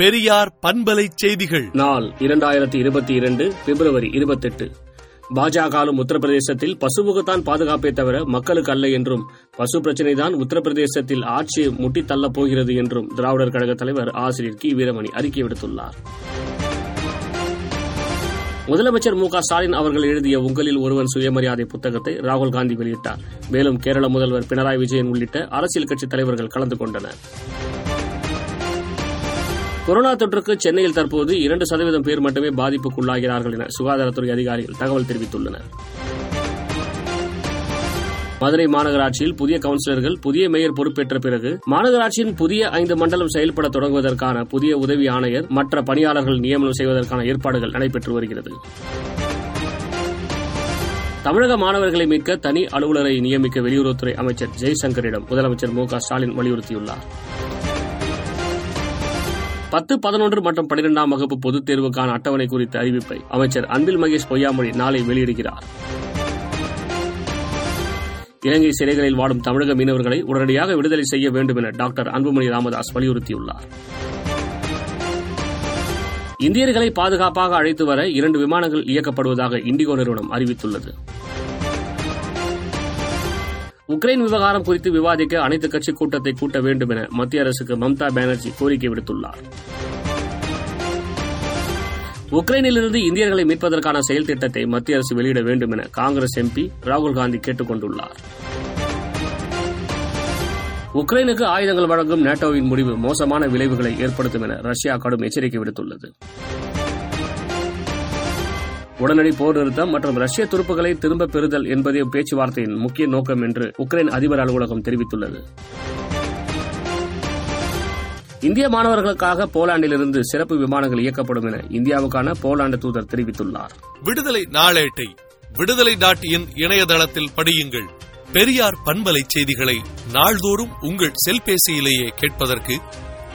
பெரியார் பண்பலை செய்திகள். நாள் இரண்டாயிரத்தி இருபத்தி இரண்டு பிப்ரவரி இருபத்தெட்டு. பாஜக ஆளும் உத்தரப்பிரதேசத்தில் பசுவுக்குத்தான் பாதுகாப்பே தவிர மக்களுக்கு அல்ல என்றும் பசு பிரச்சினைதான் உத்தரப்பிரதேசத்தில் ஆட்சியை முட்டித்தள்ளப் போகிறது என்றும் திராவிடர் கழக தலைவர் ஆசிரியர் கி. வீரமணி அறிக்கை விடுத்துள்ளார். முதலமைச்சர் மு. க. ஸ்டாலின் அவர்கள் எழுதிய உங்களில் ஒருவன் சுயமரியாதை புத்தகத்தை ராகுல் காந்தி வெளியிட்டார். மேலும் கேரள முதல்வர் பினராயி விஜயன் உள்ளிட்ட அரசியல் கட்சித் தலைவர்கள் கலந்து கொண்டனர். கொரோனா தொற்றுக்கு சென்னையில் தற்போது இரண்டு சதவீதம் பேர் மட்டுமே பாதிப்புக்குள்ளாகிறார்கள் என சுகாதாரத்துறை அதிகாரிகள் தகவல் தெரிவித்துள்ளனர். மதுரை மாநகராட்சியில் புதிய கவுன்சிலர்கள் புதிய மேயர் பொறுப்பேற்ற பிறகு மாநகராட்சியின் புதிய ஐந்து மண்டலம் செயல்பட தொடங்குவதற்கான புதிய உதவி ஆணையர் மற்ற பணியாளர்கள் நியமனம் செய்வதற்கான ஏற்பாடுகள் நடைபெற்று வருகிறது. தமிழக மாணவர்களை மீட்க தனி அலுவலரை நியமிக்க வெளியுறவுத்துறை அமைச்சர் ஜெய்சங்கரிடம் முதலமைச்சர் மு க ஸ்டாலின் வலியுறுத்தியுள்ளார். பத்து பதினொன்று மற்றும் பனிரெண்டாம் வகுப்பு பொதுத் தேர்வுக்கான அட்டவணை குறித்த அறிவிப்பை அமைச்சர் அன்பில் மகேஷ் பொய்யாமொழி நாளை வெளியிடுகிறார். இலங்கை சிறைகளில் வாடும் தமிழக மீனவர்களை உடனடியாக விடுதலை செய்ய வேண்டும் என டாக்டர் அன்புமணி ராமதாஸ் வலியுறுத்தியுள்ளார். இந்தியர்களை பாதுகாப்பாக அழைத்து வர இரண்டு விமானங்கள் இயக்கப்படுவதாக இண்டிகோ நிறுவனம் அறிவித்துள்ளது. உக்ரைன் விவகாரம் குறித்து விவாதிக்க அனைத்து கட்சி கூட்டத்தை கூட்ட வேண்டும் என மத்திய அரசுக்கு மம்தா பானர்ஜி கோரிக்கை விடுத்துள்ளார். உக்ரைனிலிருந்து இந்தியர்களை மீட்பதற்கான செயல் திட்டத்தை மத்திய அரசு வெளியிட வேண்டும் என காங்கிரஸ் எம்பி ராகுல் காந்தி கேட்டுக் கொண்டுள்ளார் உக்ரைனுக்கு ஆயுதங்கள் வழங்கும் நேட்டோவின் முடிவு மோசமான விளைவுகளை ஏற்படுத்தும் என ரஷ்யா கடும் எச்சரிக்கை விடுத்துள்ளது. உடனடி போர் நிறுத்தம் மற்றும் ரஷ்ய துருப்புகளை திரும்ப பெறுதல் என்பதே பேச்சுவார்த்தையின் முக்கிய நோக்கம் என்று உக்ரைன் அதிபர் அலுவலகம் தெரிவித்துள்ளது. இந்திய மாணவர்களுக்காக போலாண்டிலிருந்து சிறப்பு விமானங்கள் இயக்கப்படும் என இந்தியாவுக்கான போலாந்து தூதர் தெரிவித்துள்ளார். விடுதலை நாளேட்டை விடுதலை டாட் இன் இணையதளத்தில் படியுங்கள். பெரியார் பண்பலை செய்திகளை நாள்தோறும் உங்கள் செல்பேசியிலேயே கேட்பதற்கு